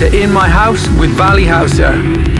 In My House with Valley Houser.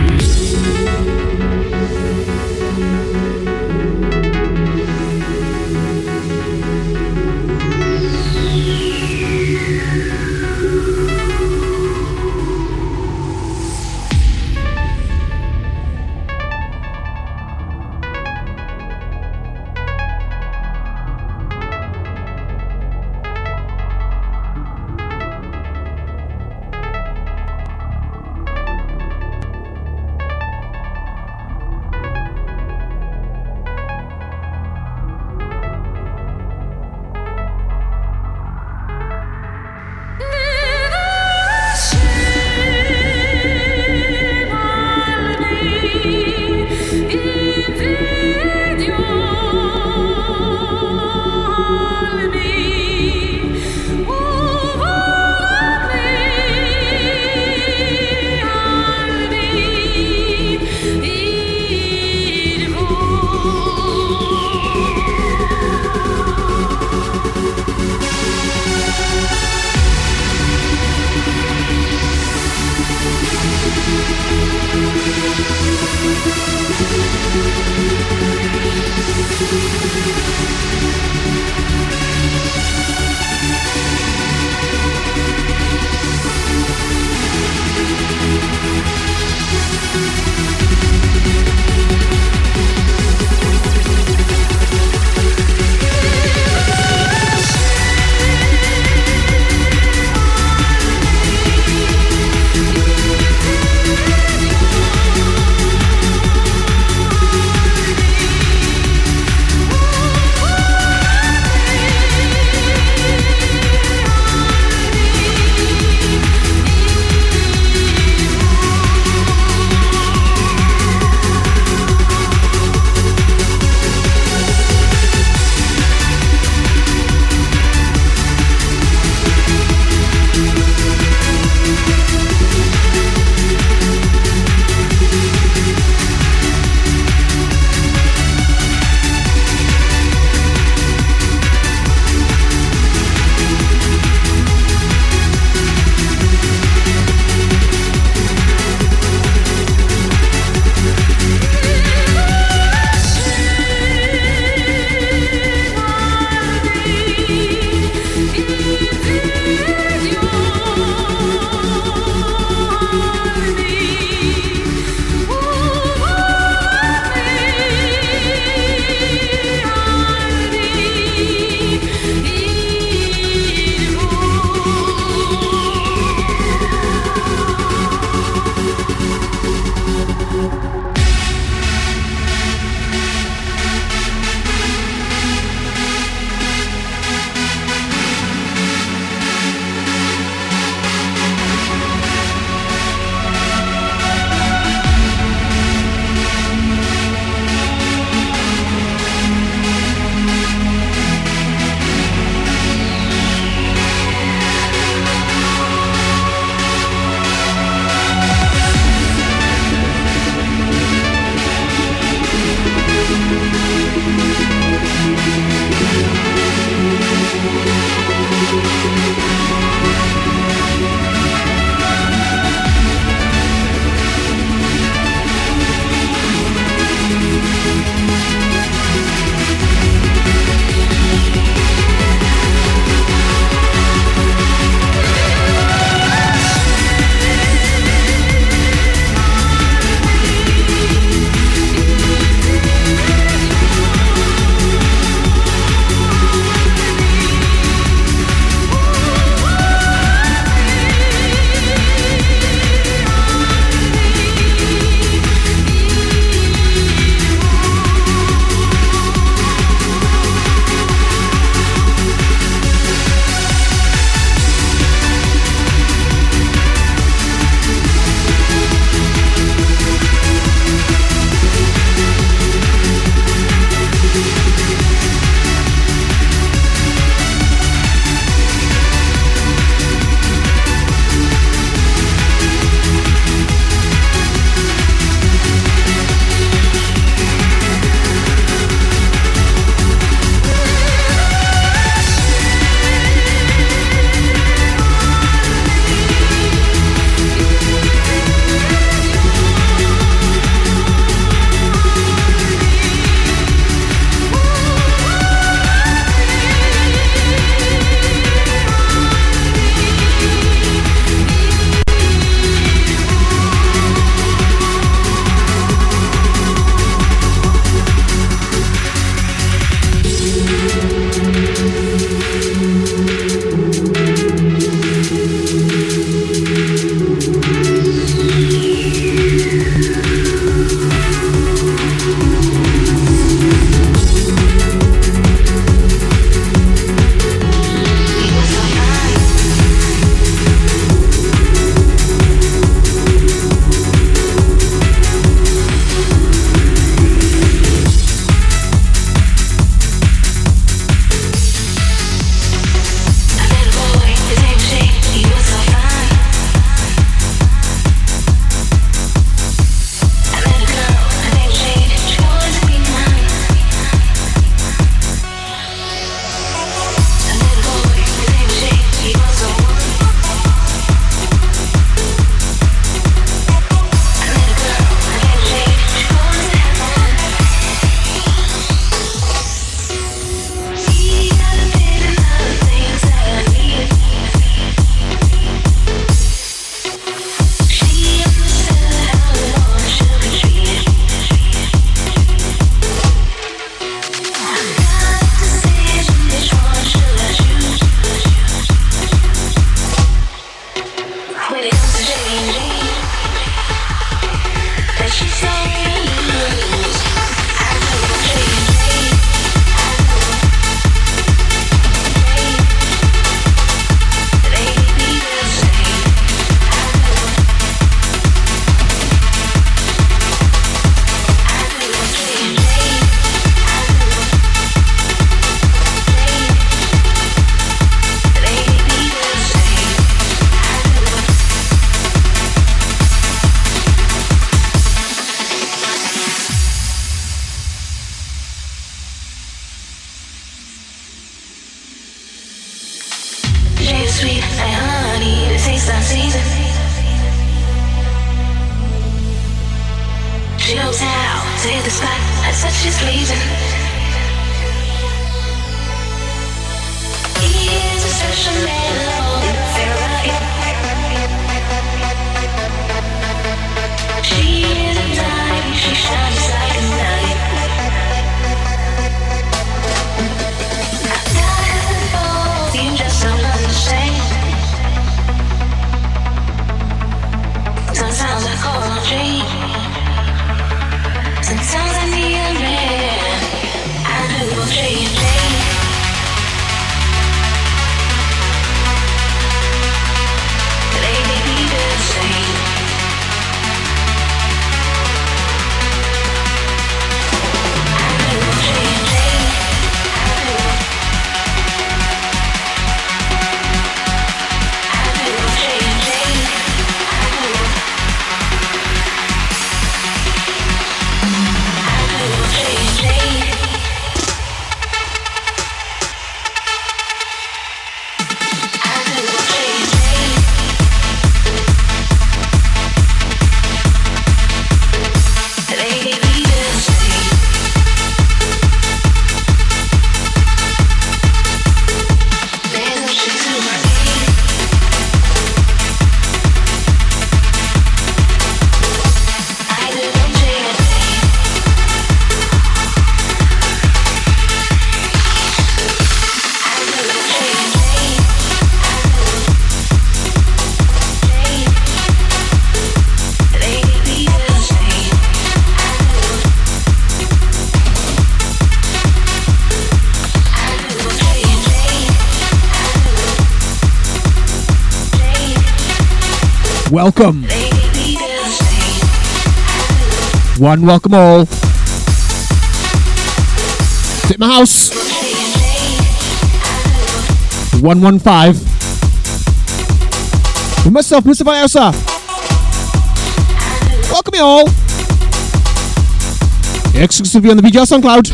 Welcome. One welcome all. Tip my house. 115. With myself, Mr. Valley Houser. Welcome you all. Exclusively on the BGR SoundCloud.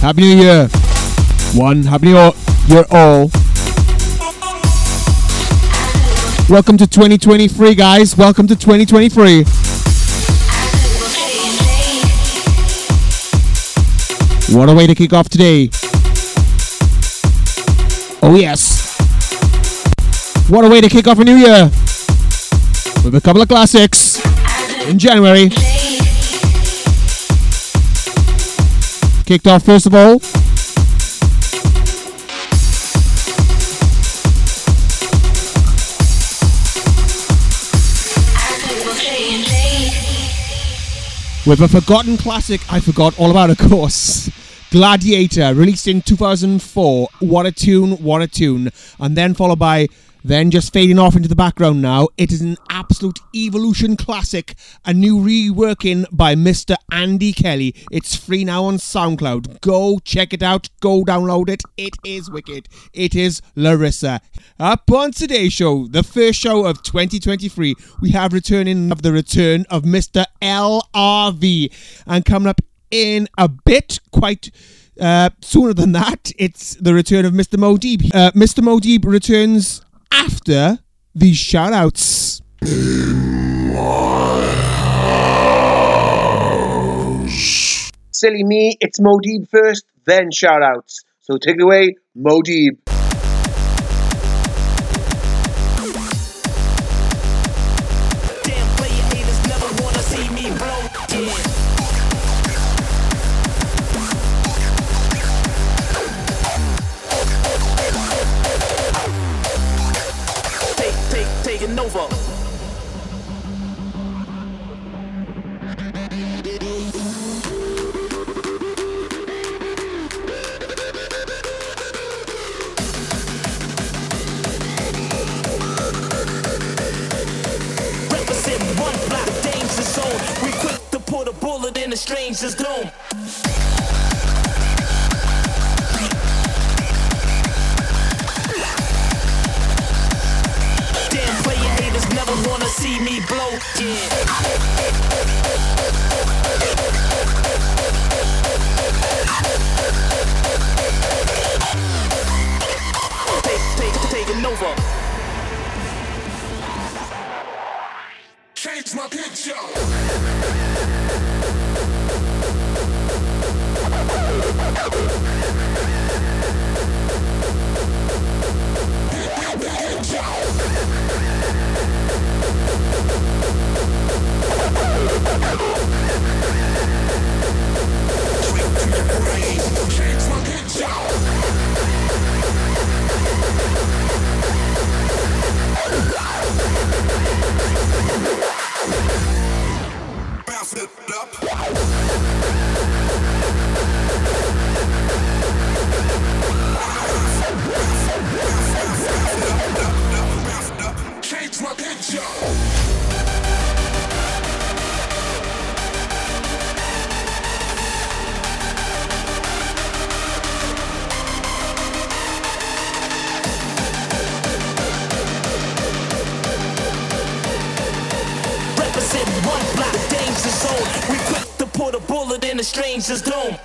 Happy New Year. One, Happy New Year all. Welcome to 2023, guys. Welcome to 2023. What a way to kick off today. Oh, yes. What a way to kick off a new year with a couple of classics in January. Kicked off, first of all, with a forgotten classic I forgot all about, of course. Gladiator, released in 2004. What a tune, what a tune. And then followed by, then just fading off into the background now, it is an absolute evolution classic. A new reworking by Mr. Andy Kelly. It's free now on SoundCloud. Go check it out, go download it. It is wicked. It is La Rissa. Up on today's show, the first show of 2023, we have returning of the return of Mr. LRV. And coming up in a bit, quite uh, sooner than that, it's the return of Mr. Moadeeb. Uh, Mr. Moadeeb returns after these shout outs. Silly me, it's Moadeeb first, then shout outs. So take it away, Moadeeb. Stranger's dome.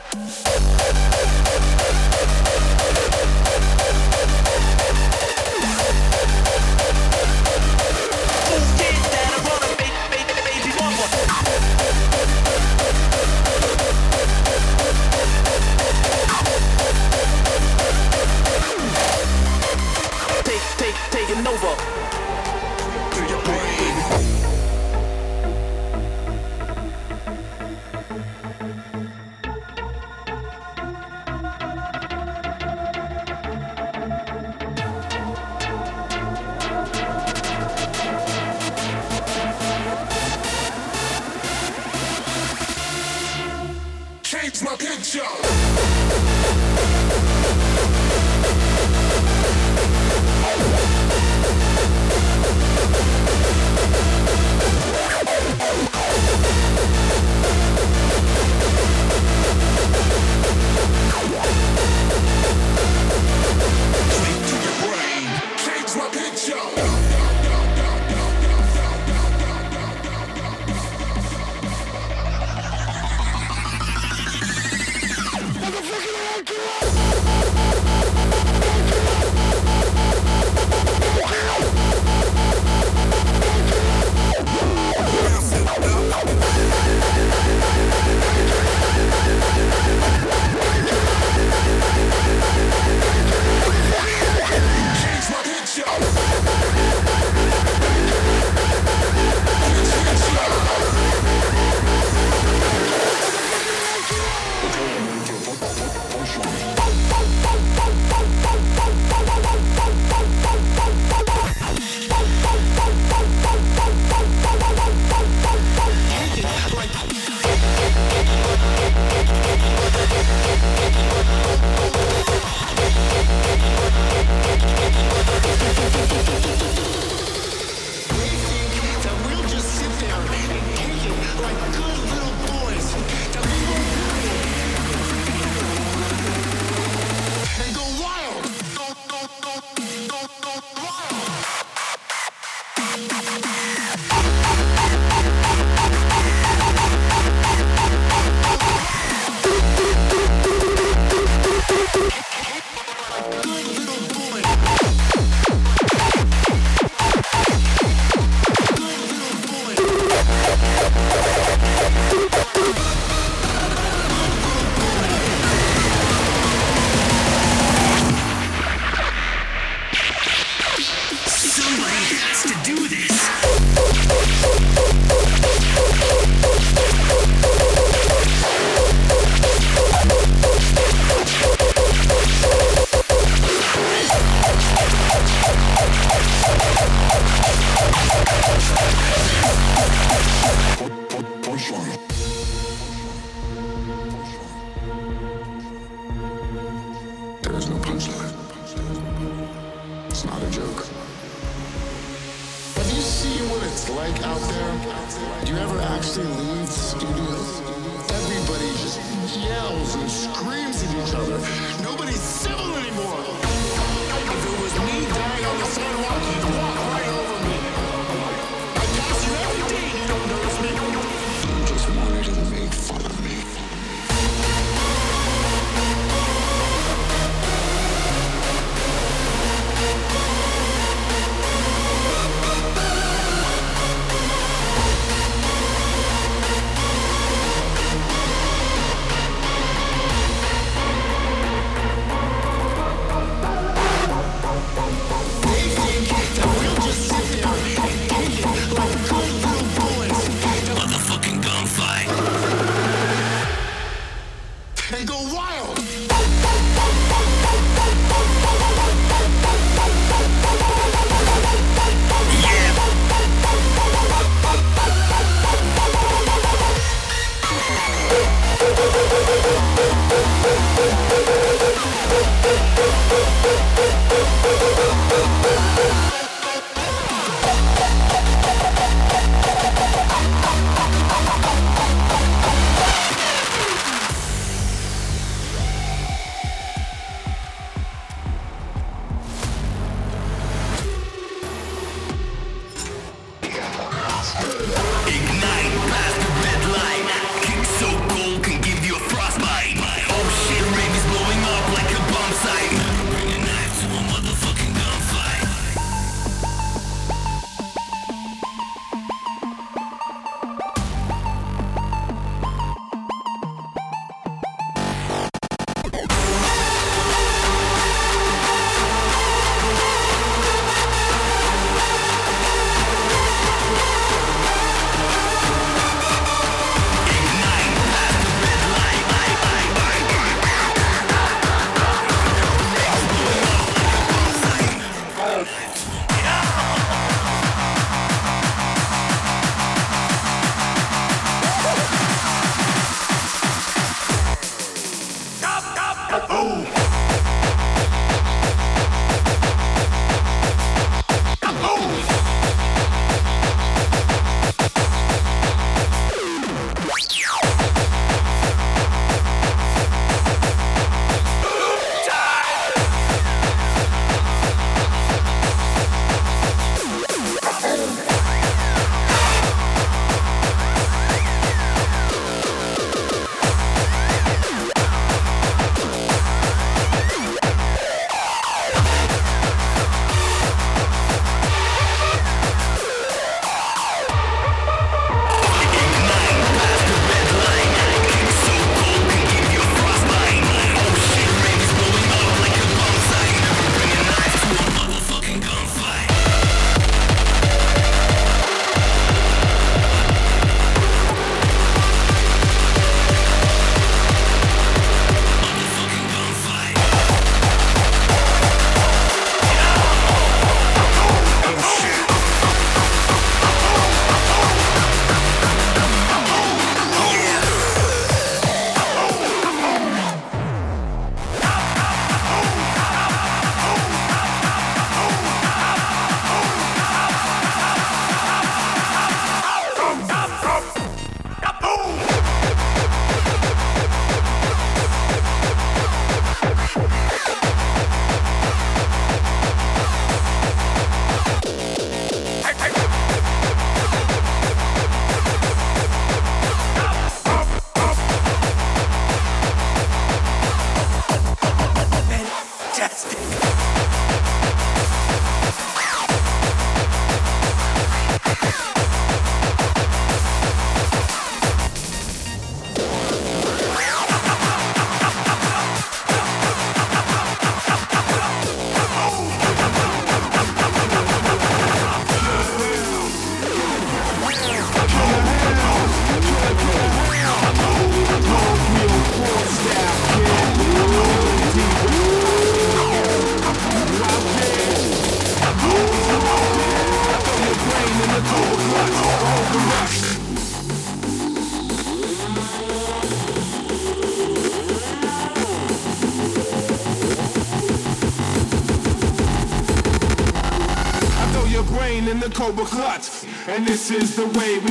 And this is the way we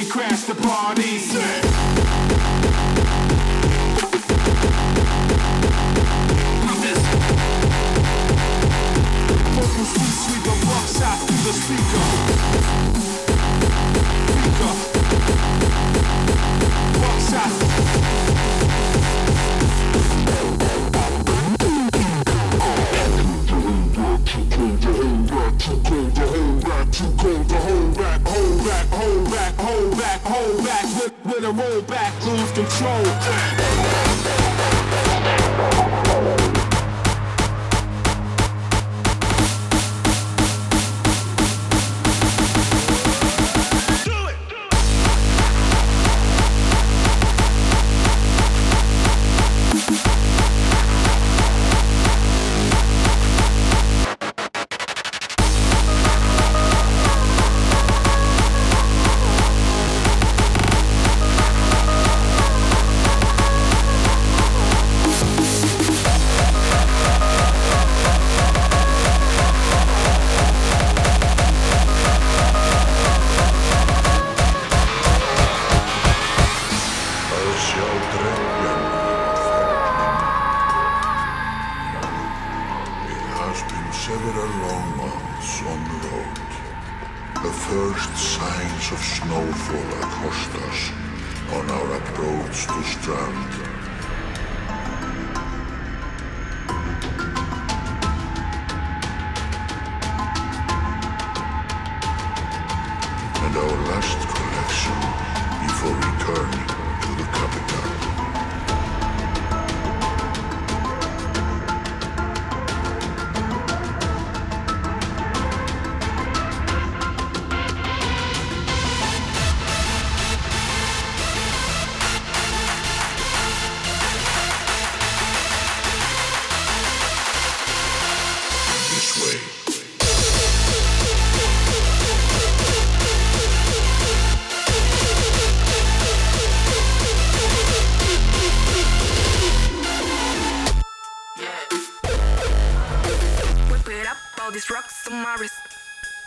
It up, all these rocks on my wrist.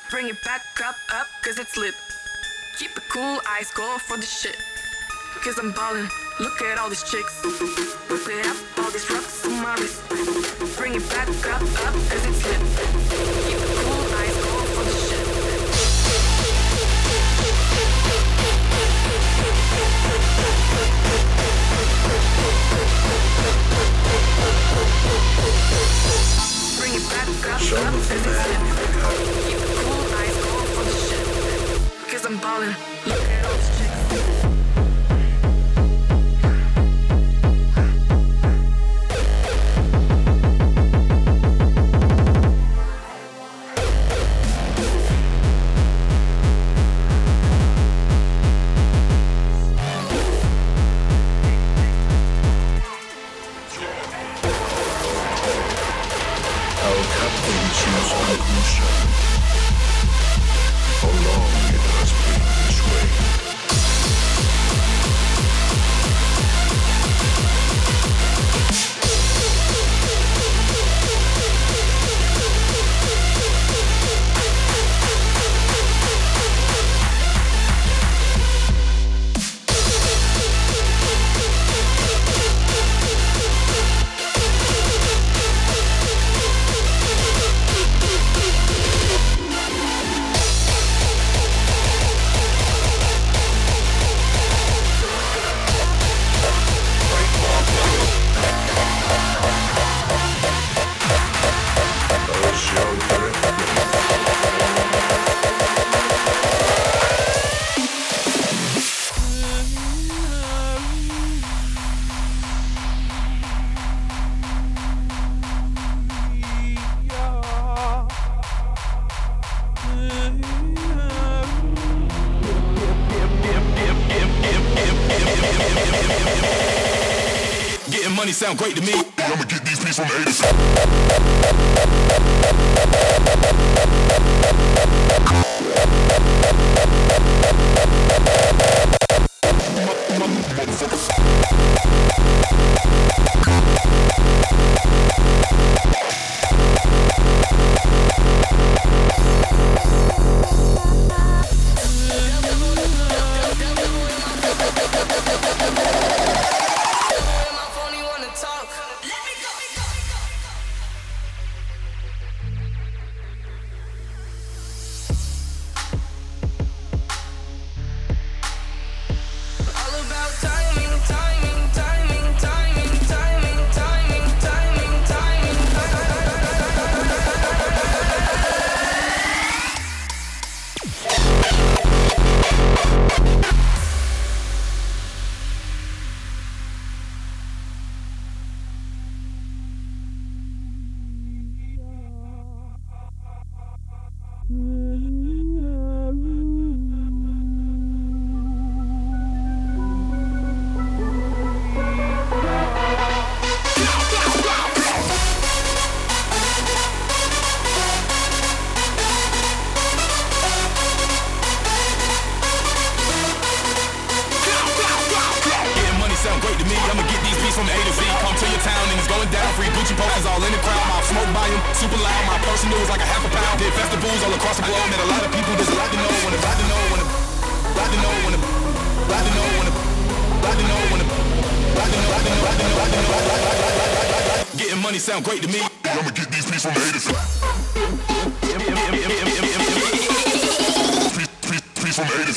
Bring it back up, up, cause it's lit. Keep it cool, eyes cold for the shit. Cause I'm ballin', look at all these chicks. Whip it up, all these rocks on my wrist. Bring it back up, up, cause it's lit. Keep it cool, eyes cold for the shit. Lit. Keep it cool, eyes for the. Cause I'm ballin'. Gucci posters all in the crowd. My smoke volume super loud. My personal is like a half a pound. Did festivals all across the globe. Met a lot of people. There's a lot to know. When a lot to know. When a lot to know. When a lot to know. When a lot to know. When a lot to know. Lot to know. Lot to know. Lot to know. Lot to know. Getting money sound great to me. I'ma get these beats from A to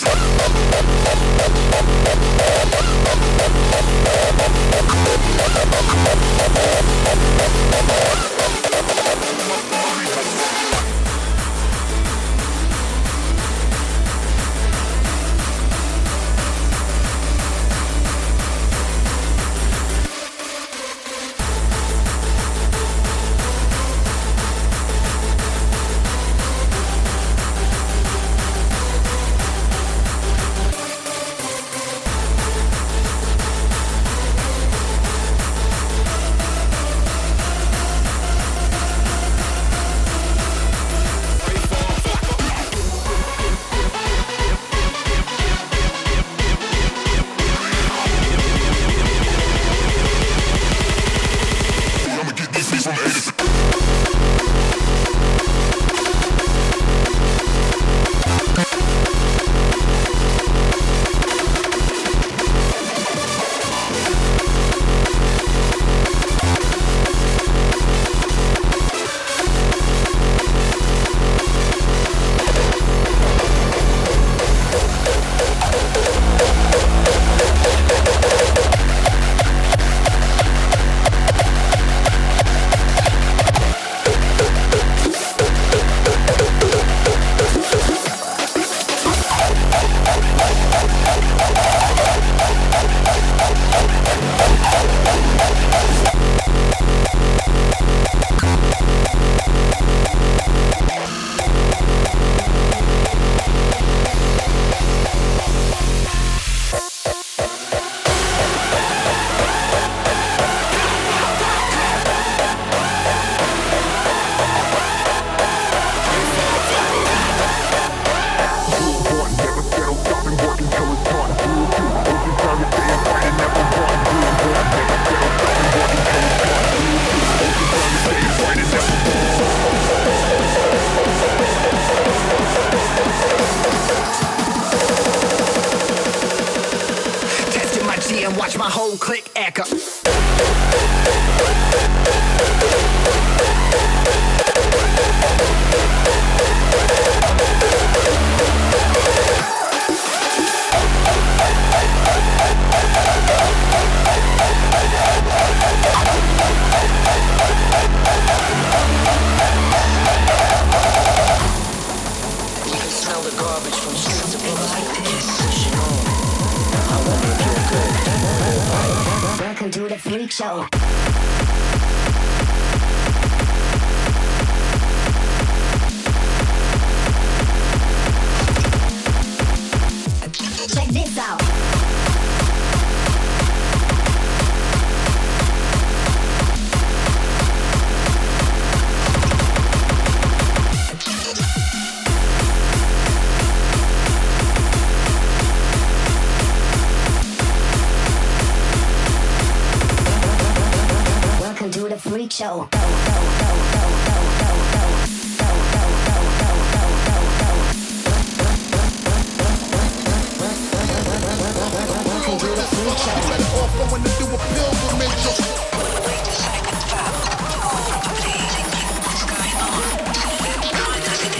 show.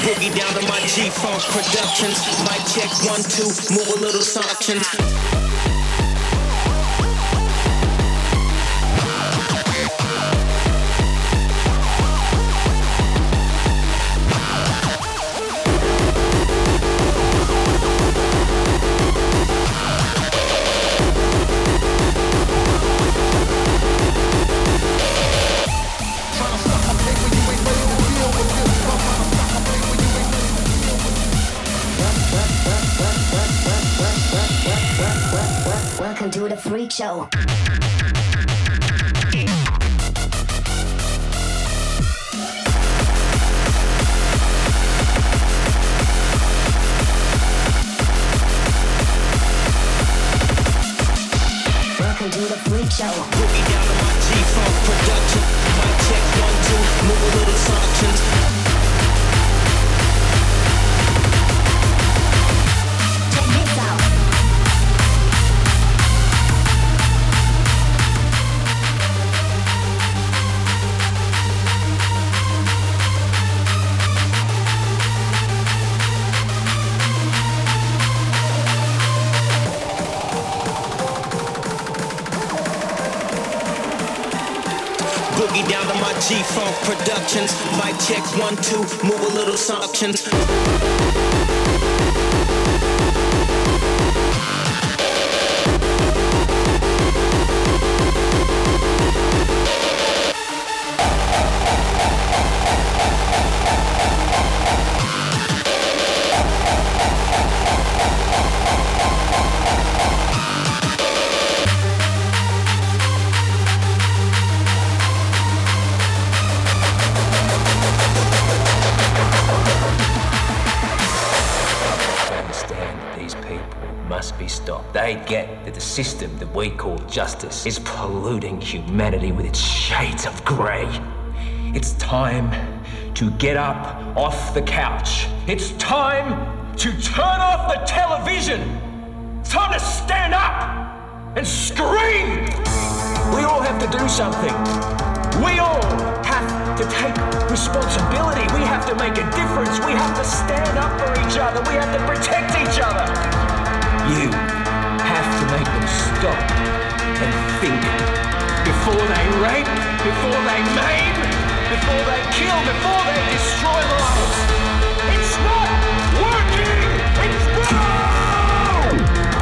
Boogie down to my G-Funk Productions. Mic check one, two, move a little something. Show. Two, move a little suctions. Justice is polluting humanity with its shades of grey. It's time to get up off the couch. It's time to turn off the television. It's time to stand up and scream. We all have to do something. We all have to take responsibility. We have to make a difference. We have to stand up for each other. We have to protect each other. You have to make them stop and think before they rape, before they maim, before they kill, before they destroy lives. It's not working! It's no!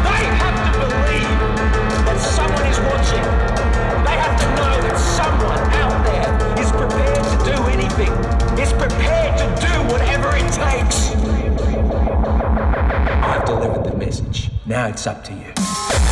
They have to believe that someone is watching. They have to know that someone out there is prepared to do anything, is prepared to do whatever it takes. I've delivered the message. Now it's up to you.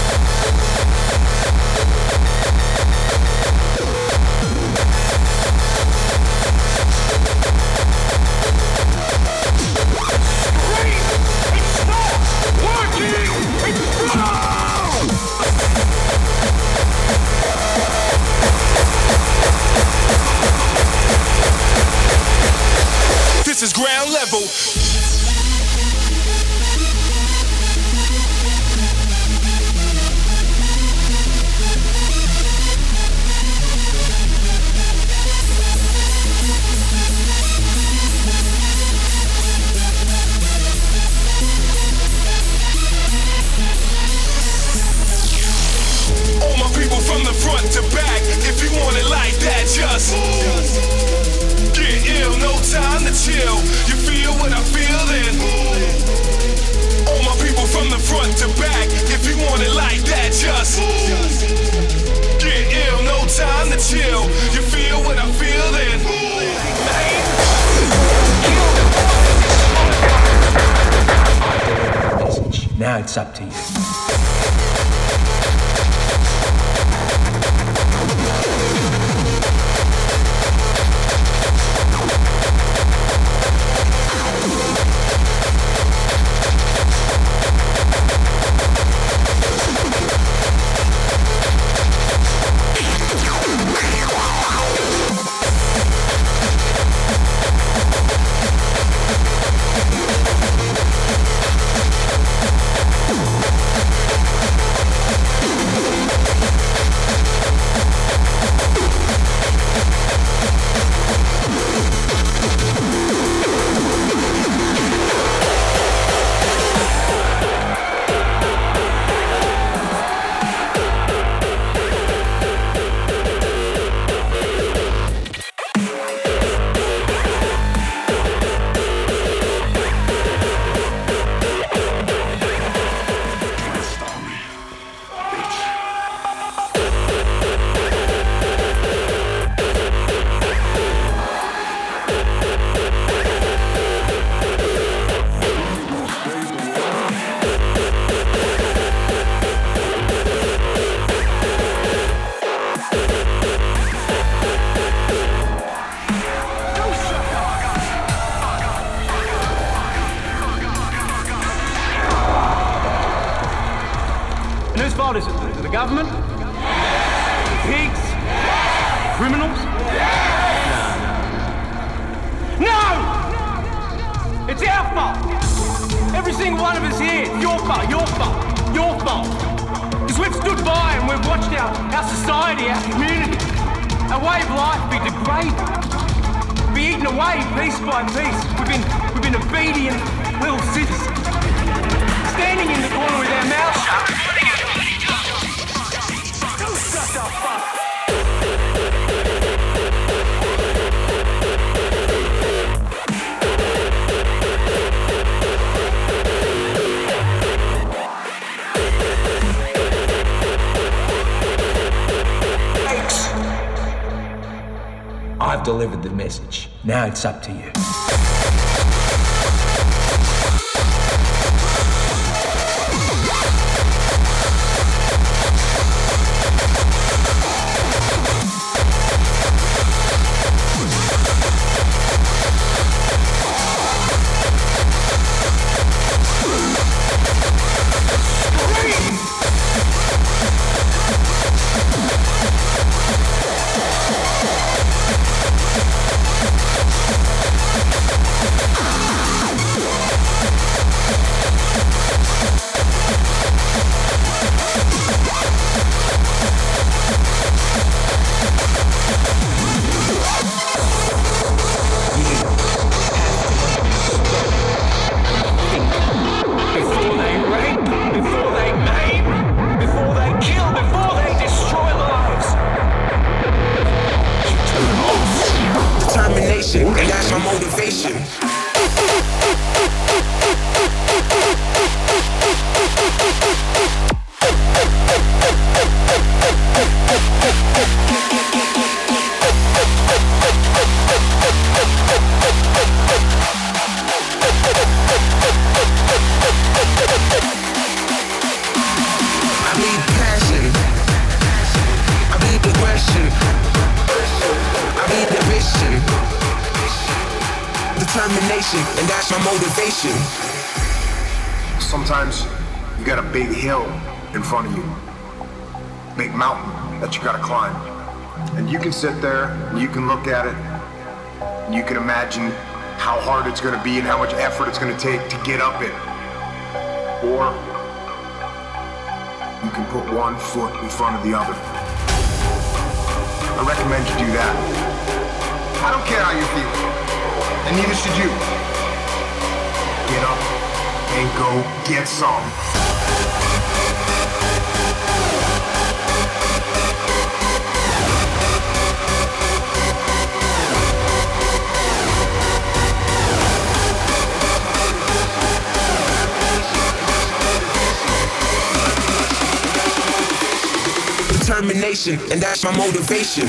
going to take to get up it. Or you can put one foot in front of the other. I recommend you do that. I don't care how you feel, and neither should you. Get up and go get some. determination, and that's my motivation.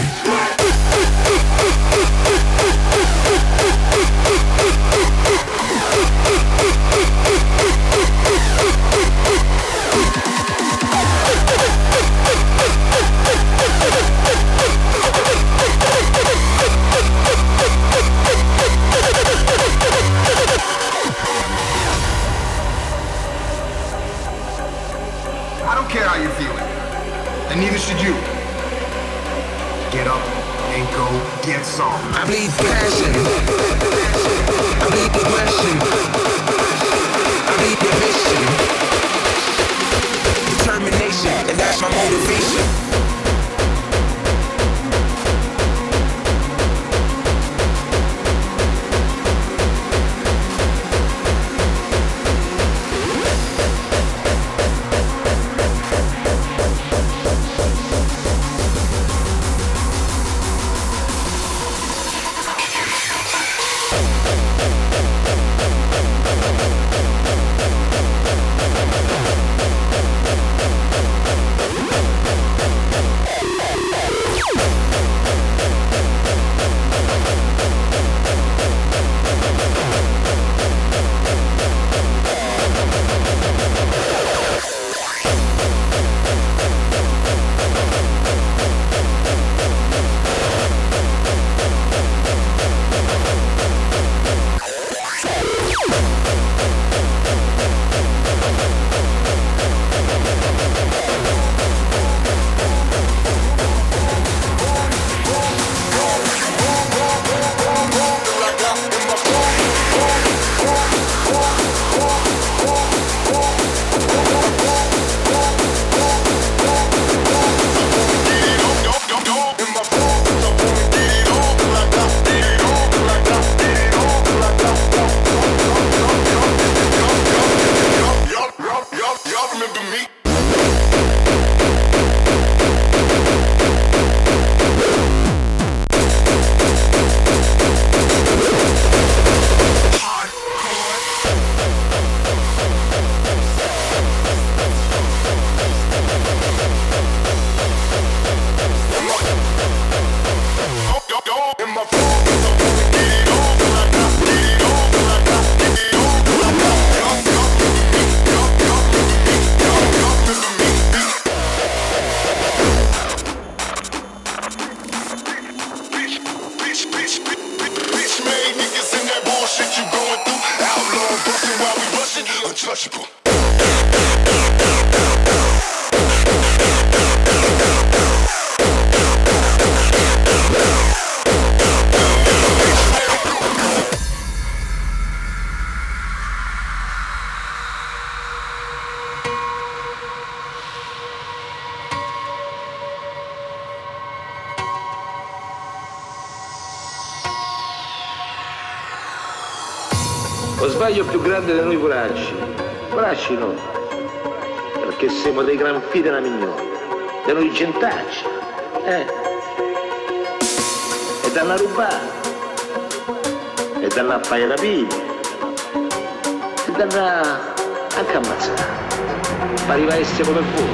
Sebastião Betancourt.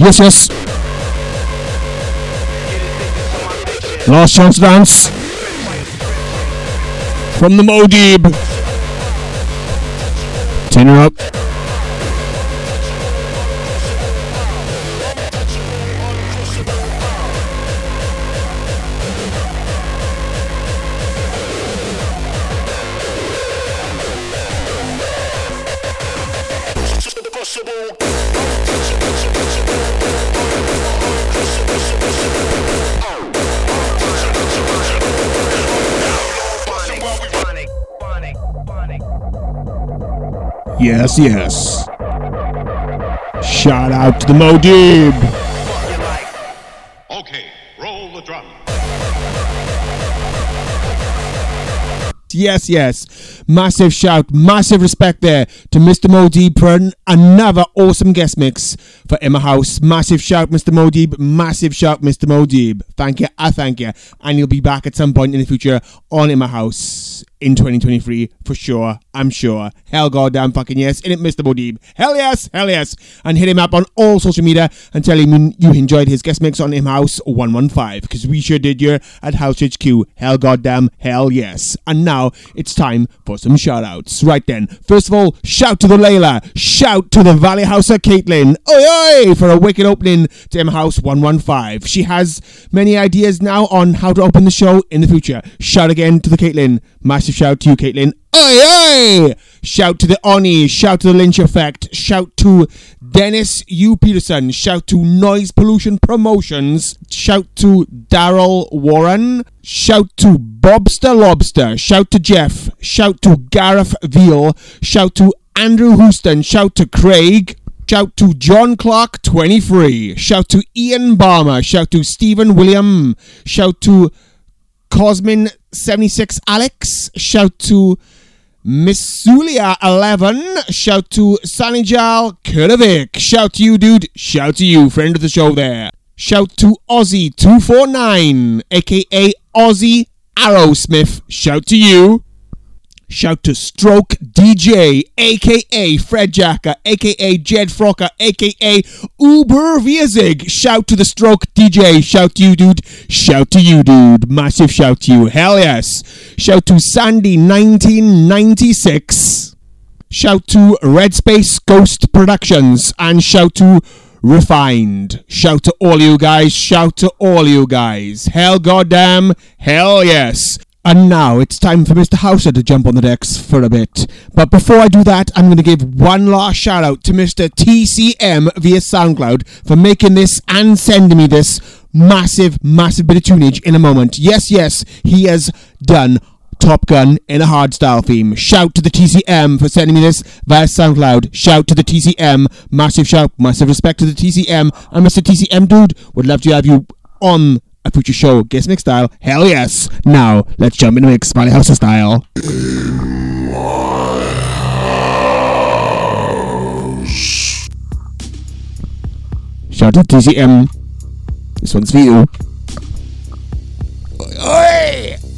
Yes, yes. Last chance dance. From the Moadeeb. Tenor up. Yes, yes. Shout out to the Moadeeb. Okay, roll the drum. Yes, yes. Massive shout, massive respect there to Mr. Moadeeb for another awesome guest mix for Emma House. Massive shout, Mr. Moadeeb. Massive shout, Mr. Moadeeb. Thank you. I thank you. And you'll be back at some point in the future on Emma House in 2023 for sure. I'm sure. Hell goddamn fucking yes. In it, Mr. Moadeeb. Hell yes. Hell yes. And hit him up on all social media and tell him you enjoyed his guest mix on Im House 115 because we sure did here at House HQ. Hell goddamn. Hell yes. And now it's time for some shout outs. Right then. First of all, shout to the Layla. Shout to the Valley Houser Caitlin. Oi oi! For a wicked opening to M House 115. She has many ideas now on how to open the show in the future. Shout again to the Caitlin. Massive shout to you, Caitlin. Oi oi! Shout to the Oni. Shout to the Lynch Effect. Shout to Dennis U. Peterson. Shout to Noise Pollution Promotions. Shout to Daryl Warren. Shout to Bobster Lobster. Shout to Jeff. Shout to Gareth Veal. Shout to Andrew Houston. Shout to Craig. Shout to John Clark 23. Shout to Ian Balmer. Shout to Stephen William. Shout to Cosmin 76 Alex. Shout to Miss Sulia 11. Shout to Sanijal Kurdovic. Shout to you, dude. Shout to you, friend of the show there. Shout to Aussie249, aka Aussie Arrowsmith. Shout to you. Shout to Stroke DJ, aka Fred Jacker, aka Jed Frocker, aka Uber Viazig. Shout to the Stroke DJ. Shout to you, dude. Shout to you, dude. Massive shout to you. Hell yes. Shout to Sandy 1996. Shout to Red Space Ghost Productions. And shout to Refined. Shout to all you guys. Shout to all you guys. Hell goddamn. Hell yes. And now it's time for Mr. Houser to jump on the decks for a bit. But before I do that, I'm going to give one last shout out to Mr. TCM via SoundCloud for making this and sending me this massive, massive bit of tunage in a moment. Yes, yes, he has done Top Gun in a hardstyle theme. Shout to the TCM for sending me this via SoundCloud. Shout to the TCM. Massive shout, massive respect to the TCM. And Mr. TCM, dude, would love to have you on a future show. Guest mix style. Hell yes. Now, let's jump into mix, Valley House style. Shout to TCM. This one's for you. Oi!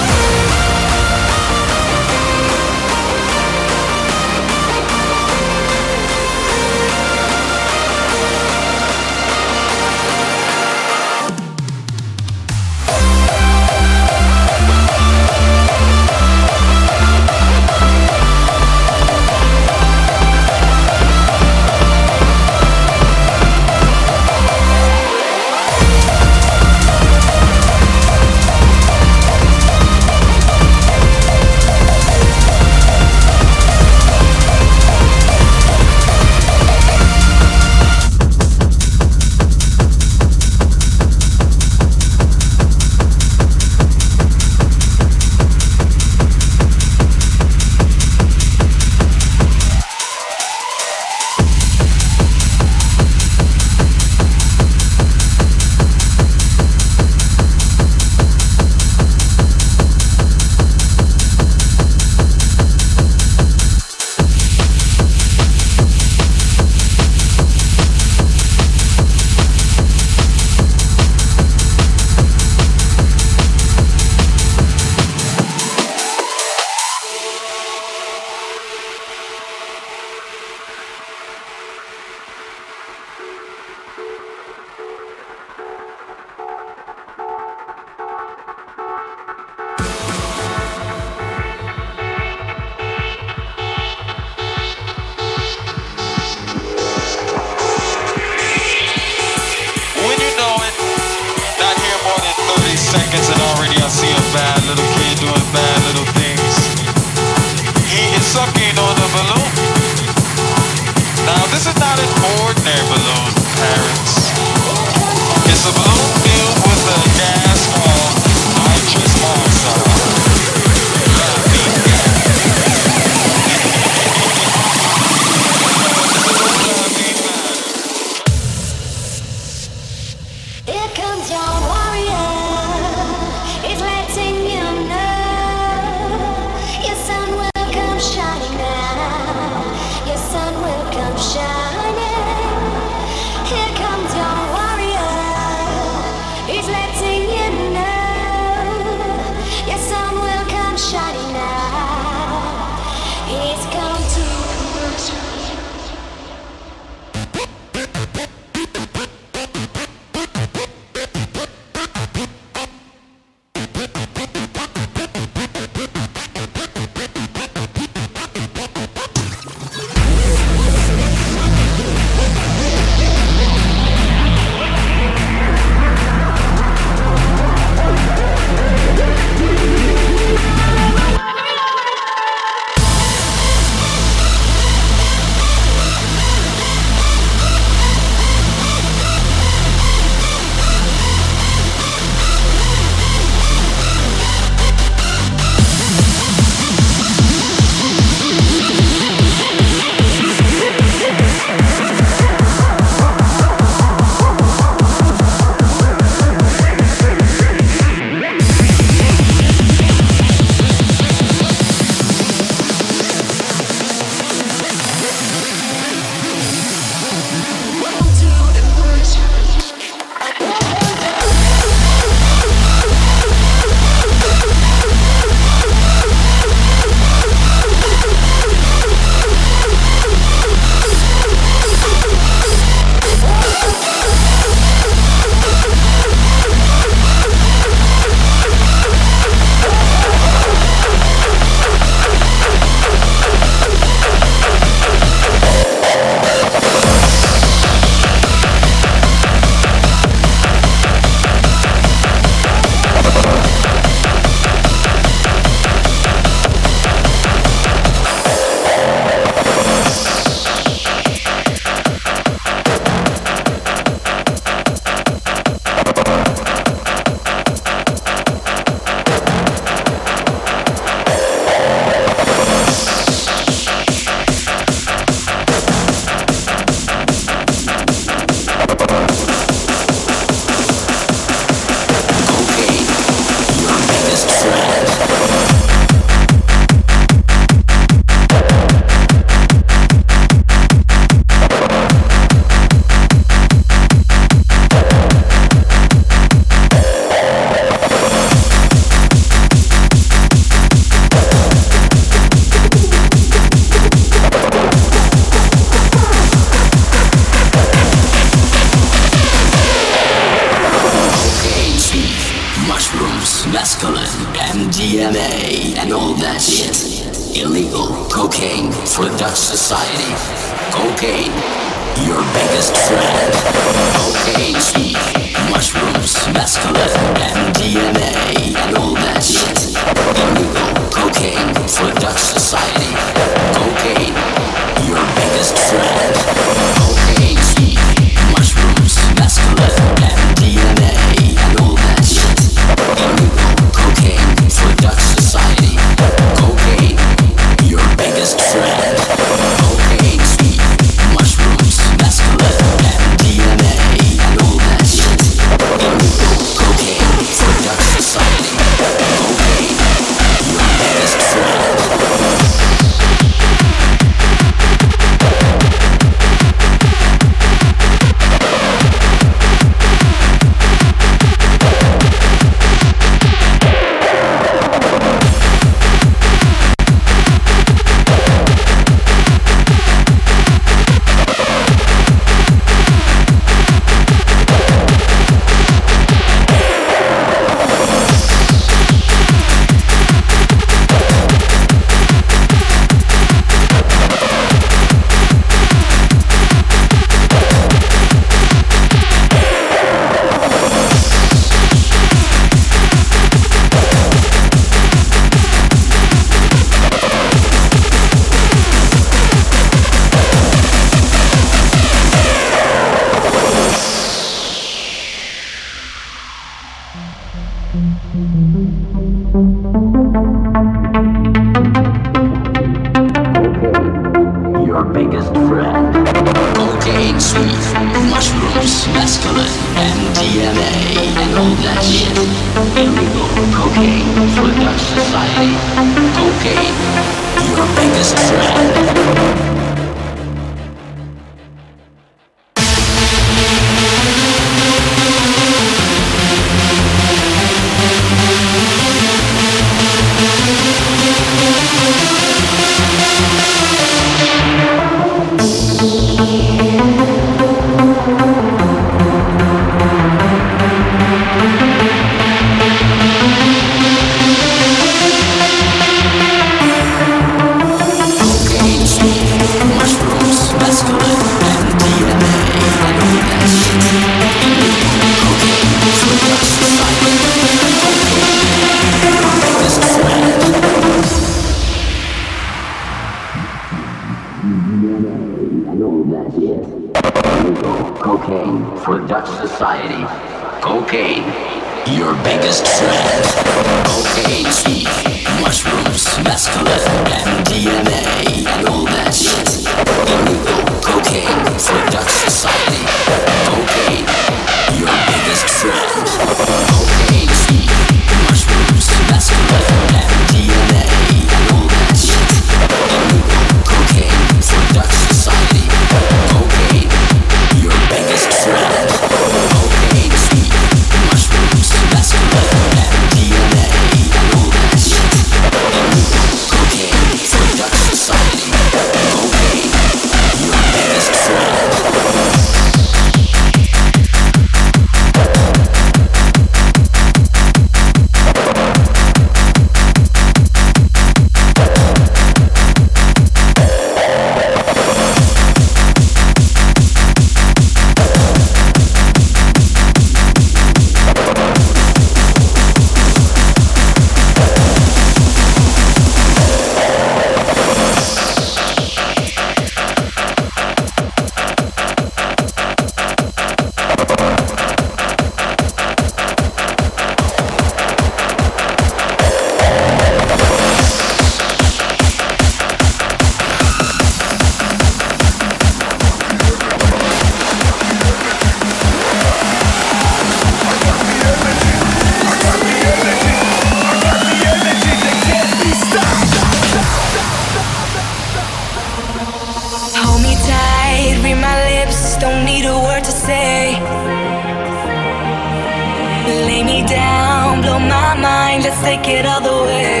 Take it all the way.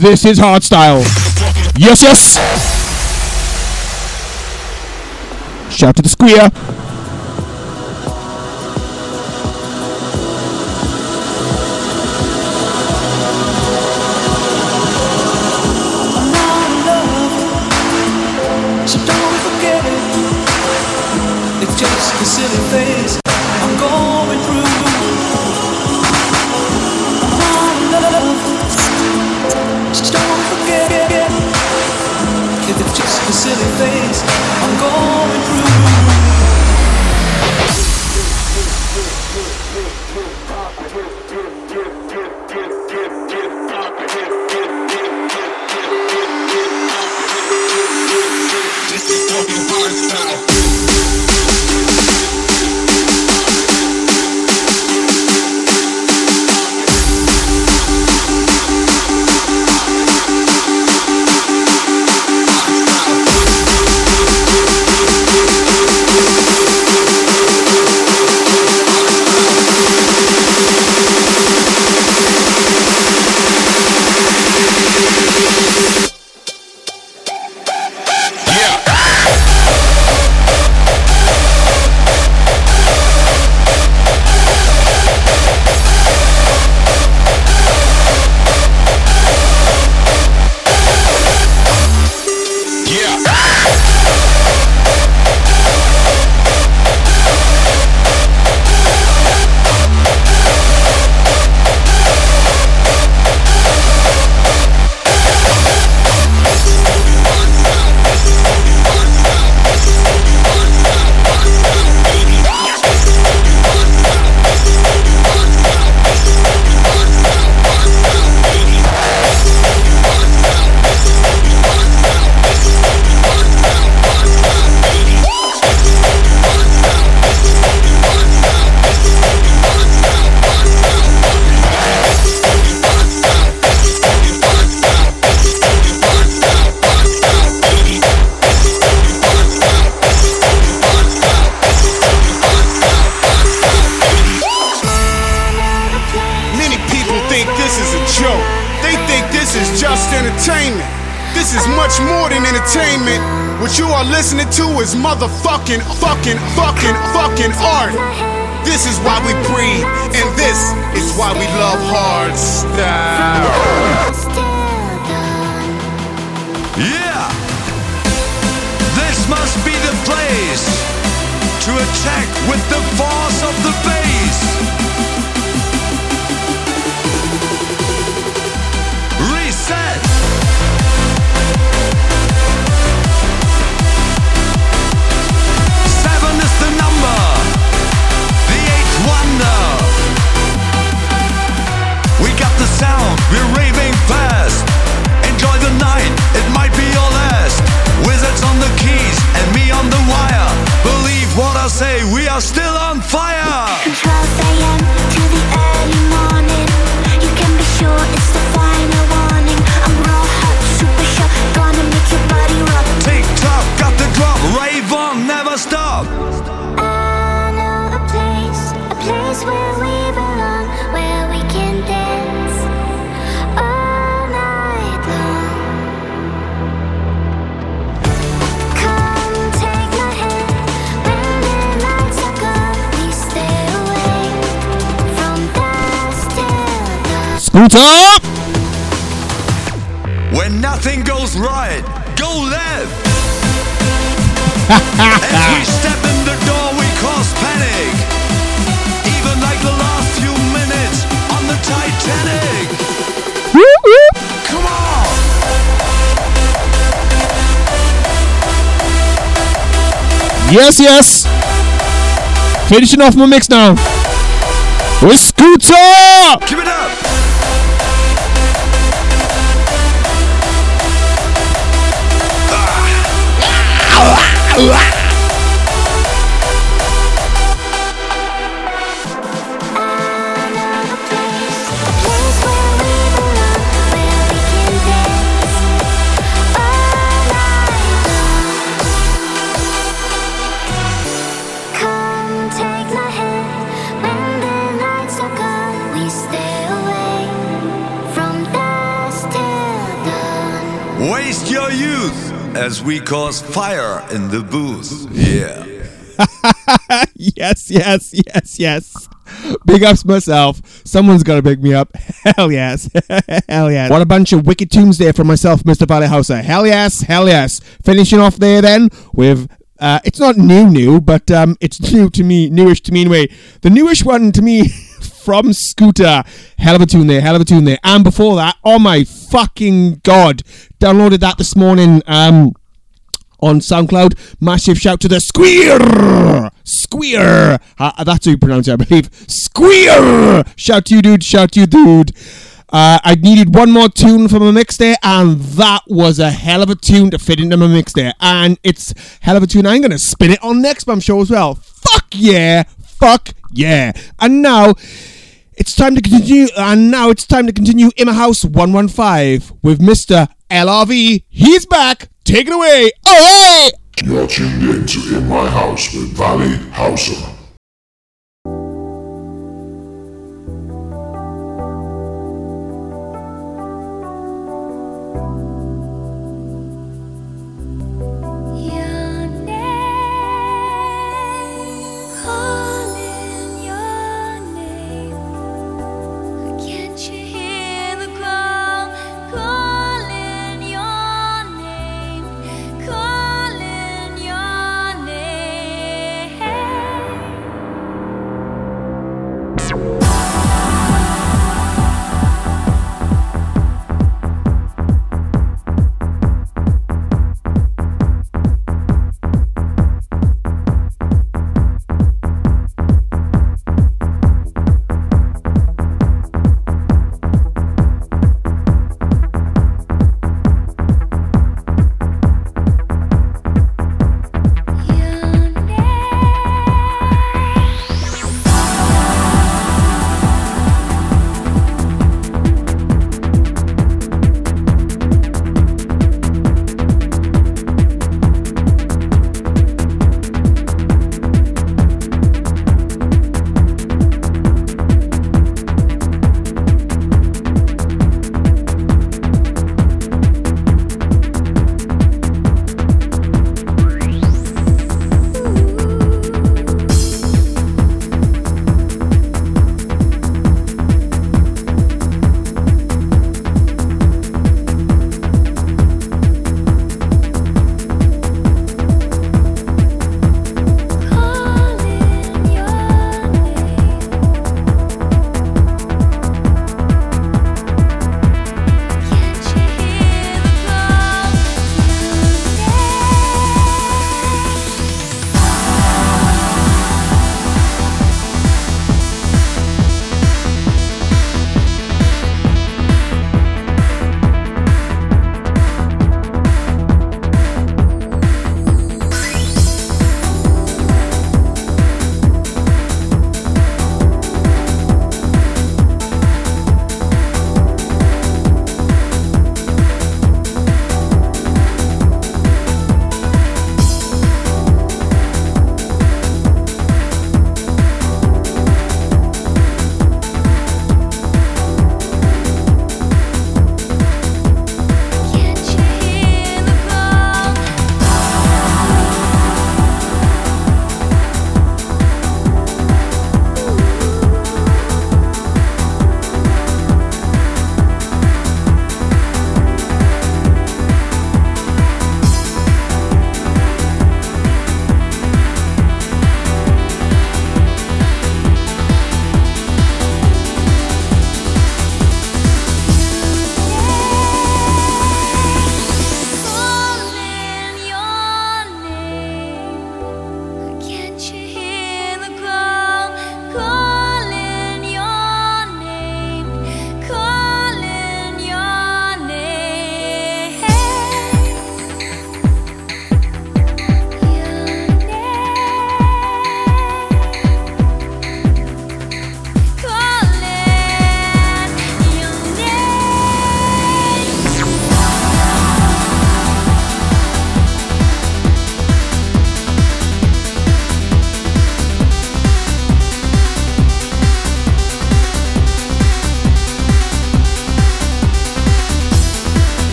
This is hardstyle. Yes, yes. Shout to the square. Scoot up! When nothing goes right, go left! As we step in the door, we cause panic. Even like the last few minutes on the Titanic. Come on! Yes, yes! Finishing off my mix now. With Scooter! Keep it up! 呃啊呃啊。As we cause fire in the booth. Yeah. yes, yes, yes, yes. Big ups myself. Someone's got to pick me up. Hell yes. hell yes. What a bunch of wicked tunes there for myself, Mr. Valley Houser. Hell yes, hell yes. Finishing off there then with. Uh, it's not new, new, but um, it's new to me, newish to me anyway. The newish one to me from Scooter. Hell of a tune there, hell of a tune there. And before that, oh my fucking god, downloaded that this morning. Um, on SoundCloud. Massive shout to the Squeer! Squeer! Uh, that's how you pronounce it, I believe. Squeer! Shout to you, dude. Shout to you, dude. Uh, I needed one more tune for my mix there, and that was a hell of a tune to fit into my mix there. And it's hell of a tune. I'm going to spin it on next month's show as well. Fuck yeah! Fuck yeah! And now. It's time to continue, and now it's time to continue in my house 115 with Mr. LRV. He's back. Take it away. Oh, hey! You're tuned in to In My House with Valley Houser.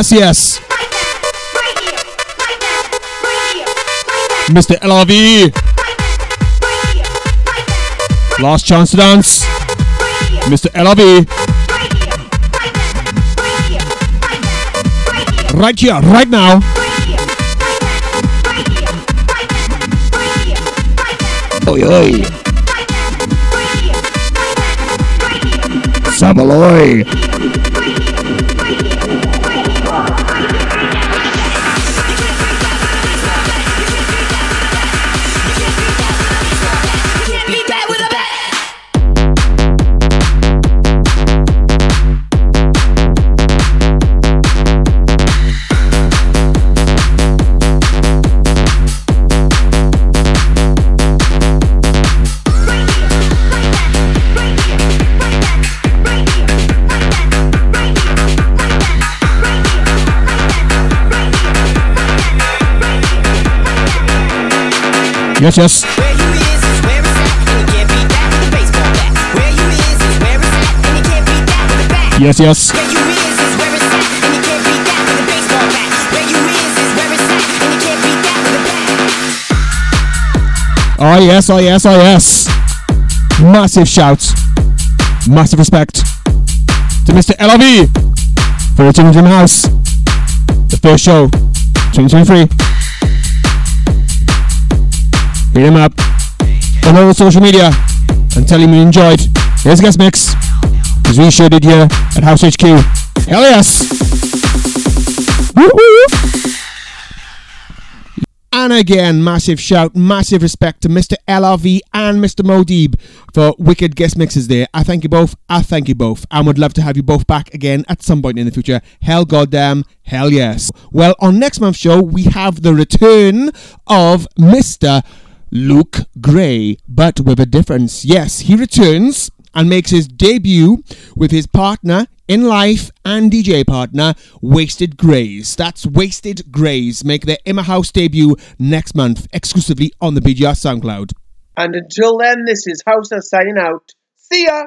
Yes, yes. Mr. LRV. Last chance to dance. Mr. LRV. Right here, right now. Oi, oi. Sabaloy. That with a bat. Oh yes, oh yes, oh yes. Massive shouts. Massive respect to Mr. LRV for returning to the house. The first show, 2023. Hit him up on all social media and tell him you enjoyed his guest mix. Because we sure did here at House HQ. Hell yes! Woo-hoo. And again, massive shout, massive respect to Mr. LRV and Mr. Moadeeb for wicked guest mixes there. I thank you both. I thank you both. And would love to have you both back again at some point in the future. Hell goddamn, hell yes. Well, on next month's show, we have the return of Mr. Luke Gray, but with a difference. Yes, he returns and makes his debut with his partner in life and DJ partner, Wasted Greys. That's Wasted Greys make their In My House debut next month, exclusively on the BGR SoundCloud. And until then, this is Houser signing out. See ya!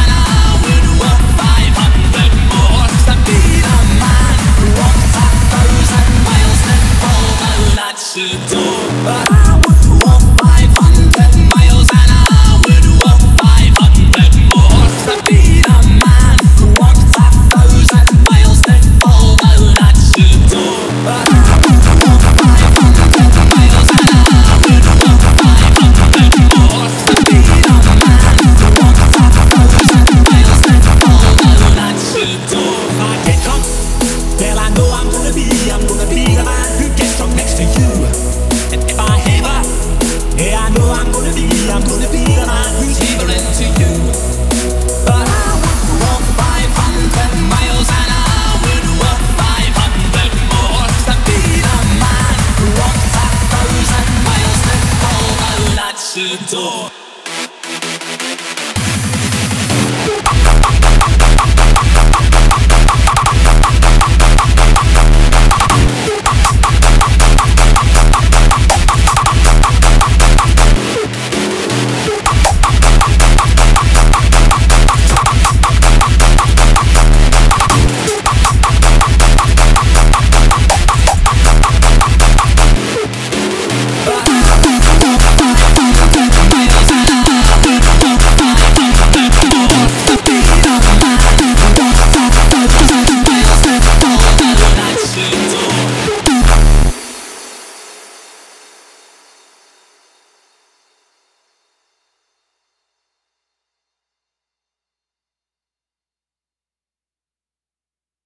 down that door.